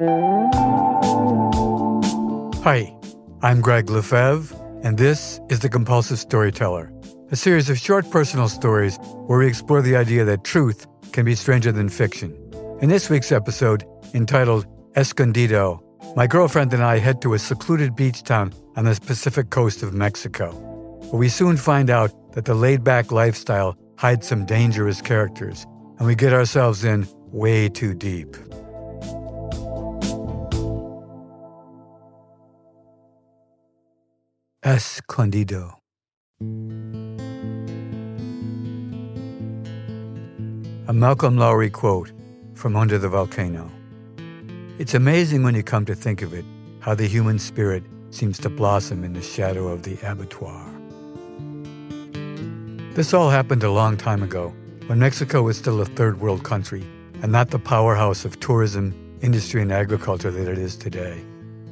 Hi, I'm Gregg LeFevre, and this is The Compulsive Storyteller, a series of short personal stories where we explore the idea that truth can be stranger than fiction. In this week's episode, entitled Escondido, my girlfriend and I head to a secluded beach town on the Pacific coast of Mexico. But we soon find out that the laid back lifestyle hides some dangerous characters, and we get ourselves in way too deep. Escondido. A Malcolm Lowry quote from Under the Volcano. It's amazing when you come to think of it how the human spirit seems to blossom in the shadow of the abattoir. This all happened a long time ago when Mexico was still a third world country and not the powerhouse of tourism, industry, and agriculture that it is today.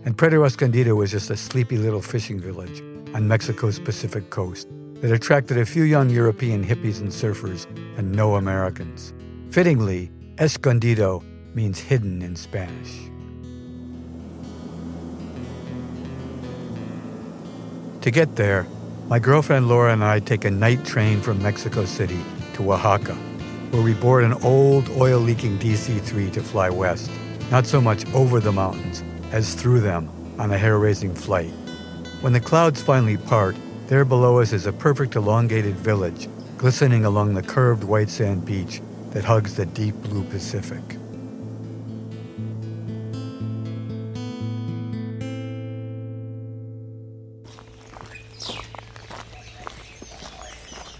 And Puerto Escondido was just a sleepy little fishing village on Mexico's Pacific coast that attracted a few young European hippies and surfers and no Americans. Fittingly, Escondido means hidden in Spanish. To get there, my girlfriend Laura and I take a night train from Mexico City to Oaxaca, where we board an old oil leaking DC 3 to fly west, not so much over the mountains as through them on a hair raising flight. When the clouds finally part, there below us is a perfect elongated village glistening along the curved white sand beach that hugs the deep blue Pacific.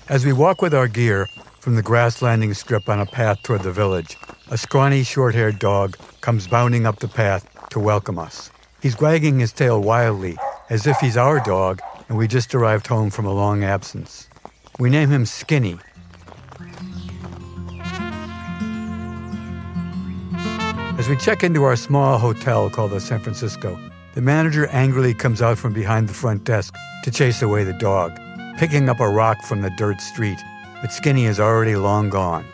As we walk with our gear from the grass landing strip on a path toward the village, a scrawny, short haired dog comes bounding up the path to welcome us. He's wagging his tail wildly, as if he's our dog and we just arrived home from a long absence. We name him Skinny. As we check into our small hotel called the San Francisco, the manager angrily comes out from behind the front desk to chase away the dog picking up a rock from the dirt street, but Skinny is already long gone.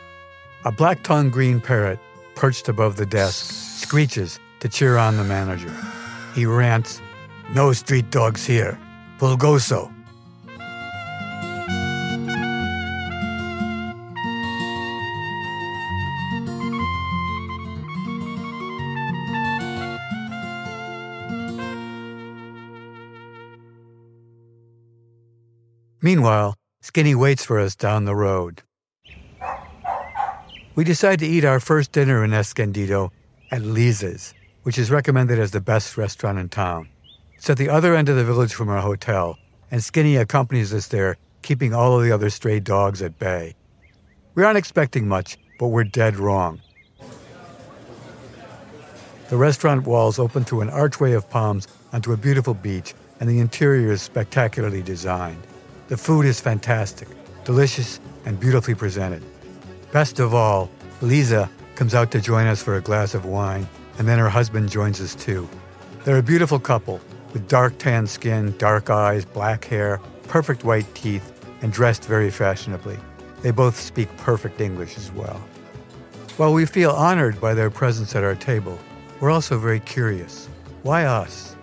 A black tongued green parrot, perched above the desk, screeches to cheer on the manager. He rants, No street dogs here. Pulgoso. Meanwhile, Skinny waits for us down the road. We decide to eat our first dinner in Escondido at Lisa's, which is recommended as the best restaurant in town. It's at the other end of the village from our hotel, and Skinny accompanies us there, keeping all of the other stray dogs at bay. We aren't expecting much, but we're dead wrong. The restaurant walls open through an archway of palms onto a beautiful beach, and the interior is spectacularly designed. The food is fantastic, delicious, and beautifully presented. Best of all, Lisa comes out to join us for a glass of wine, and then her husband joins us too. They're a beautiful couple with dark tan skin, dark eyes, black hair, perfect white teeth, and dressed very fashionably. They both speak perfect English as well. While we feel honored by their presence at our table, we're also very curious. Why us?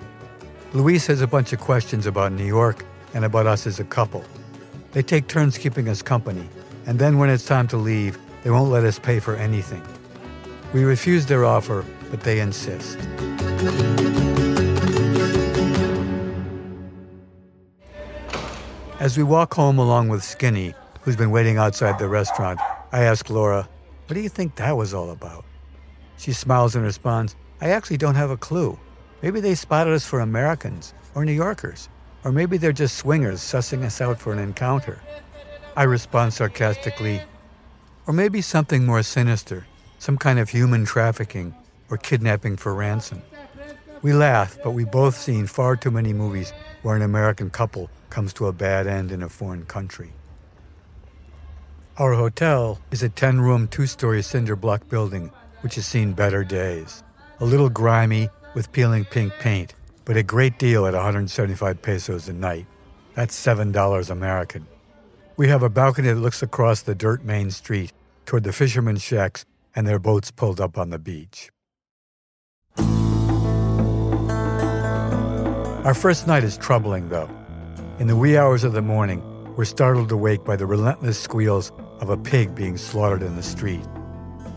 Luis has a bunch of questions about New York and about us as a couple. They take turns keeping us company, and then when it's time to leave, they won't let us pay for anything. We refuse their offer, but they insist. As we walk home along with Skinny, who's been waiting outside the restaurant, I ask Laura, What do you think that was all about? She smiles and responds, I actually don't have a clue. Maybe they spotted us for Americans or New Yorkers. Or maybe they're just swingers sussing us out for an encounter. I respond sarcastically. Or maybe something more sinister, some kind of human trafficking or kidnapping for ransom. We laugh, but we've both seen far too many movies where an American couple comes to a bad end in a foreign country. Our hotel is a 10 room, two story cinder block building which has seen better days. A little grimy with peeling pink paint, but a great deal at 175 pesos a night. That's $7 American. We have a balcony that looks across the dirt main street toward the fishermen's shacks and their boats pulled up on the beach. Our first night is troubling, though. In the wee hours of the morning, we're startled awake by the relentless squeals of a pig being slaughtered in the street.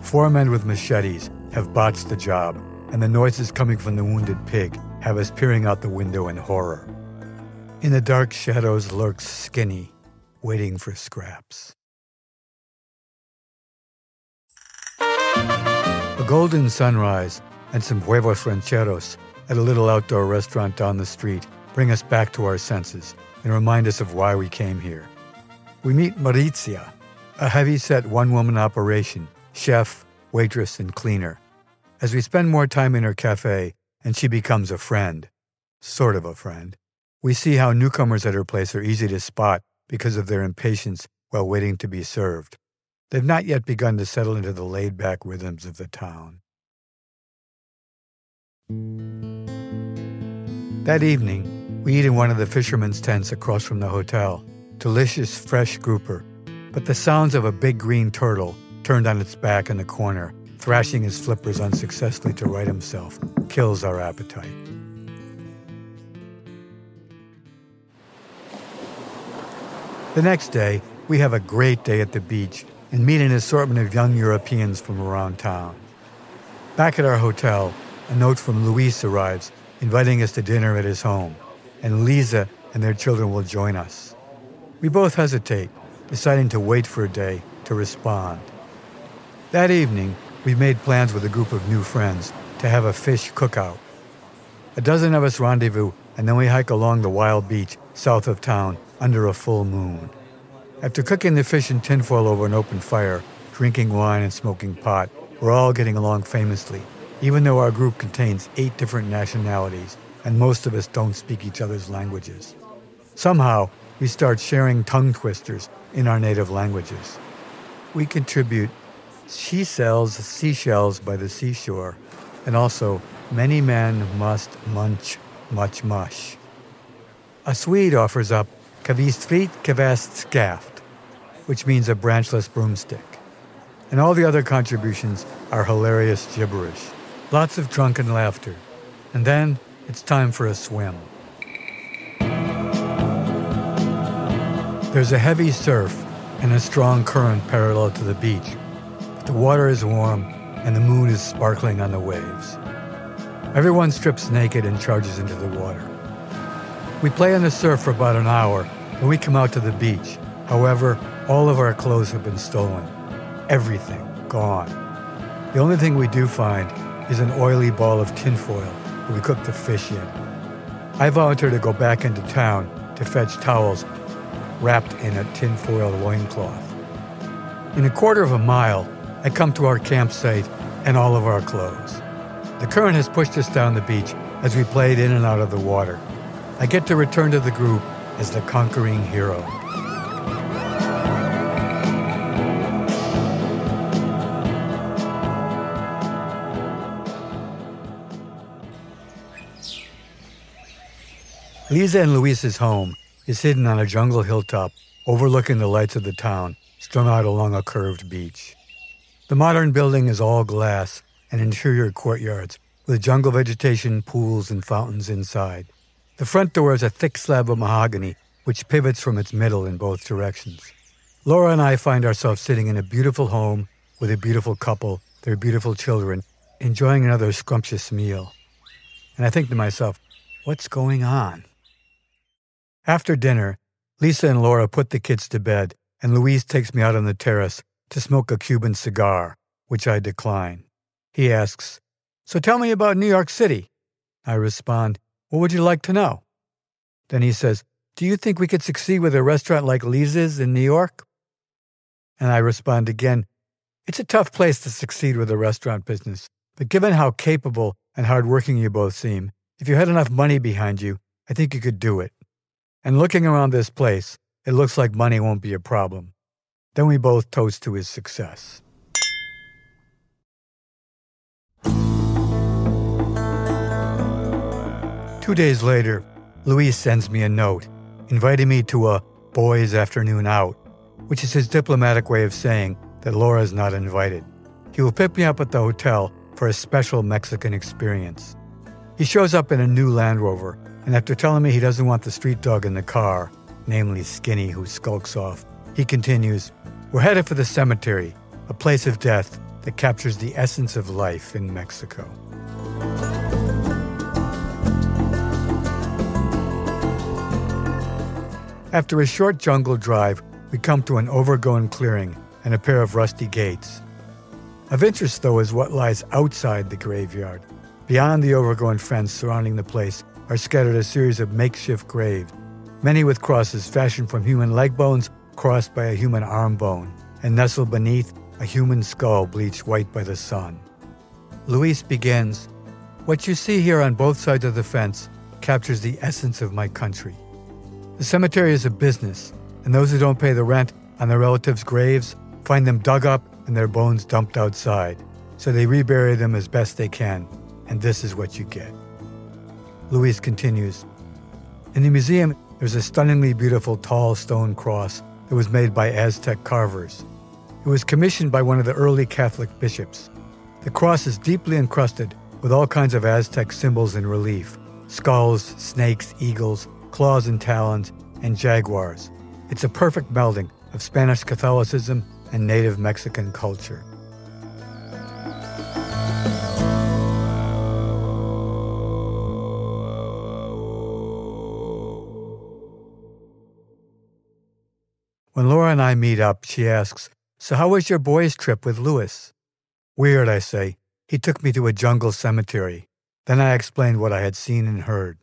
Four men with machetes have botched the job, and the noises coming from the wounded pig have us peering out the window in horror. In the dark shadows lurks Skinny, waiting for scraps. A golden sunrise and some huevos rancheros at a little outdoor restaurant down the street bring us back to our senses and remind us of why we came here. We meet Maurizia, a heavy set one woman operation, chef, waitress, and cleaner. As we spend more time in her cafe and she becomes a friend, sort of a friend, we see how newcomers at her place are easy to spot because of their impatience while waiting to be served. They've not yet begun to settle into the laid back rhythms of the town. That evening, we eat in one of the fishermen's tents across from the hotel. Delicious fresh grouper, but the sounds of a big green turtle turned on its back in the corner, thrashing his flippers unsuccessfully to right himself, kills our appetite. The next day, we have a great day at the beach and meet an assortment of young Europeans from around town. Back at our hotel, a note from Luis arrives inviting us to dinner at his home, and Lisa and their children will join us. We both hesitate, deciding to wait for a day to respond. That evening, we made plans with a group of new friends to have a fish cookout. A dozen of us rendezvous, and then we hike along the wild beach south of town under a full moon. After cooking the fish in tinfoil over an open fire, drinking wine and smoking pot, we're all getting along famously, even though our group contains eight different nationalities and most of us don't speak each other's languages. Somehow, we start sharing tongue twisters in our native languages. We contribute She sells seashells by the seashore, and also Many men must munch much mush. A Swede offers up Kavistrit Kavast Skaft, which means a branchless broomstick. And all the other contributions are hilarious gibberish. Lots of drunken laughter. And then it's time for a swim. There's a heavy surf and a strong current parallel to the beach. But the water is warm and the moon is sparkling on the waves. Everyone strips naked and charges into the water. We play in the surf for about an hour, and we come out to the beach. However, all of our clothes have been stolen. Everything gone. The only thing we do find is an oily ball of tinfoil we cook the fish in. I volunteer to go back into town to fetch towels wrapped in a tinfoil loincloth. In a quarter of a mile, I come to our campsite and all of our clothes. The current has pushed us down the beach as we played in and out of the water. I get to return to the group as the conquering hero. Lisa and Luis's home is hidden on a jungle hilltop overlooking the lights of the town, strung out along a curved beach. The modern building is all glass and interior courtyards with jungle vegetation, pools, and fountains inside. The front door is a thick slab of mahogany which pivots from its middle in both directions. Laura and I find ourselves sitting in a beautiful home with a beautiful couple, their beautiful children, enjoying another scrumptious meal. And I think to myself, what's going on? After dinner, Lisa and Laura put the kids to bed, and Luis takes me out on the terrace to smoke a Cuban cigar, which I decline. He asks, So tell me about New York City. I respond, What would you like to know? Then he says, Do you think we could succeed with a restaurant like Lisa's in New York? And I respond again, It's a tough place to succeed with a restaurant business, but given how capable and hardworking you both seem, if you had enough money behind you, I think you could do it. And looking around this place, it looks like money won't be a problem. Then we both toast to his success. Two days later, Luis sends me a note inviting me to a boys' afternoon out, which is his diplomatic way of saying that Laura is not invited. He will pick me up at the hotel for a special Mexican experience. He shows up in a new Land Rover and after telling me he doesn't want the street dog in the car, namely Skinny, who skulks off, he continues, We're headed for the cemetery, a place of death that captures the essence of life in Mexico. After a short jungle drive, we come to an overgrown clearing and a pair of rusty gates. Of interest, though, is what lies outside the graveyard. Beyond the overgrown fence surrounding the place are scattered a series of makeshift graves, many with crosses fashioned from human leg bones crossed by a human arm bone, and nestled beneath a human skull bleached white by the sun. Luis begins What you see here on both sides of the fence captures the essence of my country. The cemetery is a business, and those who don't pay the rent on their relatives' graves find them dug up and their bones dumped outside. So they rebury them as best they can, and this is what you get. Luis continues In the museum, there's a stunningly beautiful tall stone cross that was made by Aztec carvers. It was commissioned by one of the early Catholic bishops. The cross is deeply encrusted with all kinds of Aztec symbols in relief skulls, snakes, eagles, claws and talons, and jaguars. It's a perfect melding of Spanish Catholicism and native Mexican culture. When Laura and I meet up, she asks, So, how was your boys' trip with Luis? Weird, I say. He took me to a jungle cemetery. Then I explained what I had seen and heard.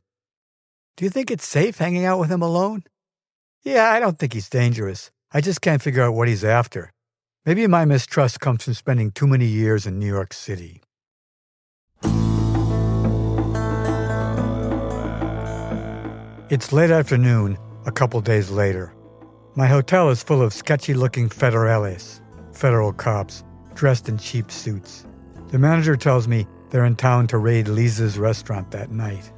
Do you think it's safe hanging out with him alone? Yeah, I don't think he's dangerous. I just can't figure out what he's after. Maybe my mistrust comes from spending too many years in New York City. It's late afternoon, a couple days later. My hotel is full of sketchy looking federales, federal cops, dressed in cheap suits. The manager tells me they're in town to raid Lisa's restaurant that night.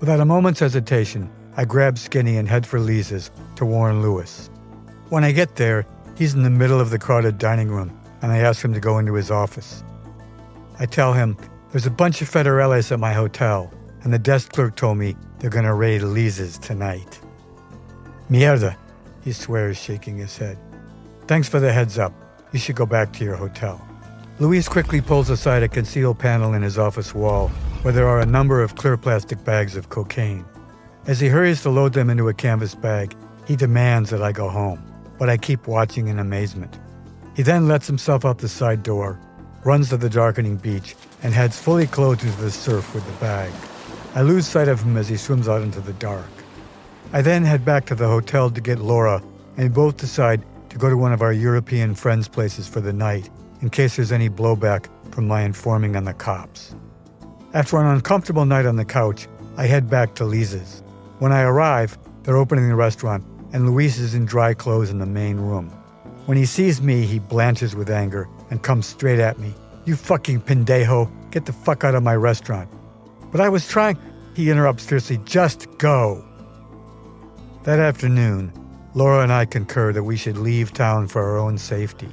Without a moment's hesitation, I grab Skinny and head for Lisa's to warn Luis. When I get there, he's in the middle of the crowded dining room, and I ask him to go into his office. I tell him there's a bunch of federales at my hotel, and the desk clerk told me they're going to raid Lisa's tonight. Mierda, he swears, shaking his head. Thanks for the heads up. You should go back to your hotel. Luis quickly pulls aside a concealed panel in his office wall where there are a number of clear plastic bags of cocaine. As he hurries to load them into a canvas bag, he demands that I go home, but I keep watching in amazement. He then lets himself out the side door, runs to the darkening beach, and heads fully clothed into the surf with the bag. I lose sight of him as he swims out into the dark. I then head back to the hotel to get Laura, and both decide to go to one of our European friends' places for the night in case there's any blowback from my informing on the cops. After an uncomfortable night on the couch, I head back to Lisa's. When I arrive, they're opening the restaurant, and Luis is in dry clothes in the main room. When he sees me, he blanches with anger and comes straight at me. You fucking pendejo, get the fuck out of my restaurant. But I was trying, he interrupts fiercely, just go. That afternoon, Laura and I concur that we should leave town for our own safety.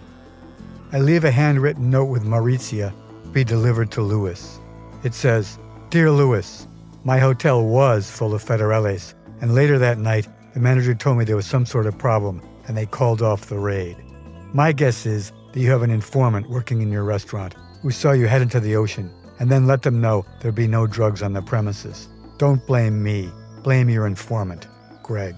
I leave a handwritten note with Maurizia to be delivered to Luis. It says, Dear Luis, my hotel was full of federales, and later that night, the manager told me there was some sort of problem and they called off the raid. My guess is that you have an informant working in your restaurant who saw you head into the ocean and then let them know there'd be no drugs on the premises. Don't blame me, blame your informant. Gregg.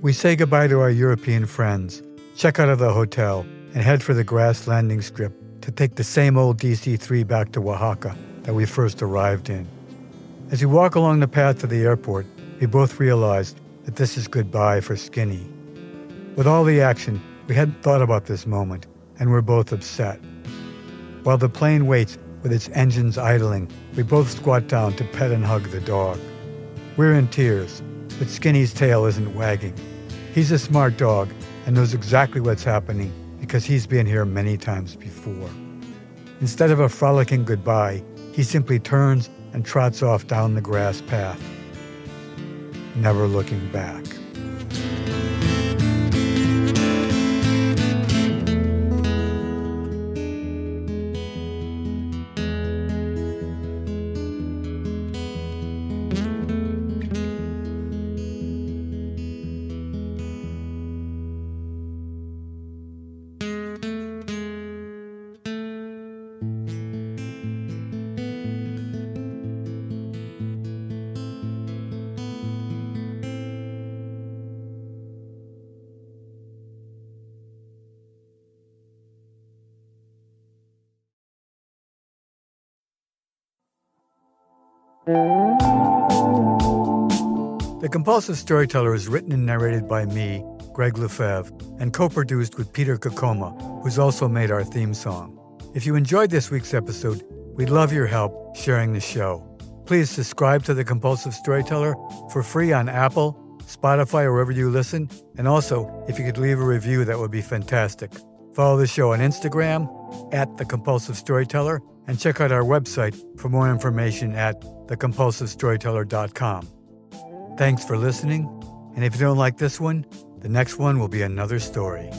We say goodbye to our European friends, check out of the hotel, and head for the grass landing strip to take the same old DC 3 back to Oaxaca that we first arrived in. As we walk along the path to the airport, we both realized that this is goodbye for Skinny. With all the action, we hadn't thought about this moment, and we're both upset. While the plane waits with its engines idling, we both squat down to pet and hug the dog. We're in tears, but Skinny's tail isn't wagging. He's a smart dog and knows exactly what's happening because he's been here many times before. Instead of a frolicking goodbye, he simply turns and trots off down the grass path, never looking back. The Compulsive Storyteller is written and narrated by me, Gregg LeFevre, and co produced with Peter Kokoma, who's also made our theme song. If you enjoyed this week's episode, we'd love your help sharing the show. Please subscribe to The Compulsive Storyteller for free on Apple, Spotify, or wherever you listen. And also, if you could leave a review, that would be fantastic. Follow the show on Instagram at The Compulsive Storyteller and check out our website for more information at thecompulsivestoryteller.com. Thanks for listening, and if you don't like this one, the next one will be another story.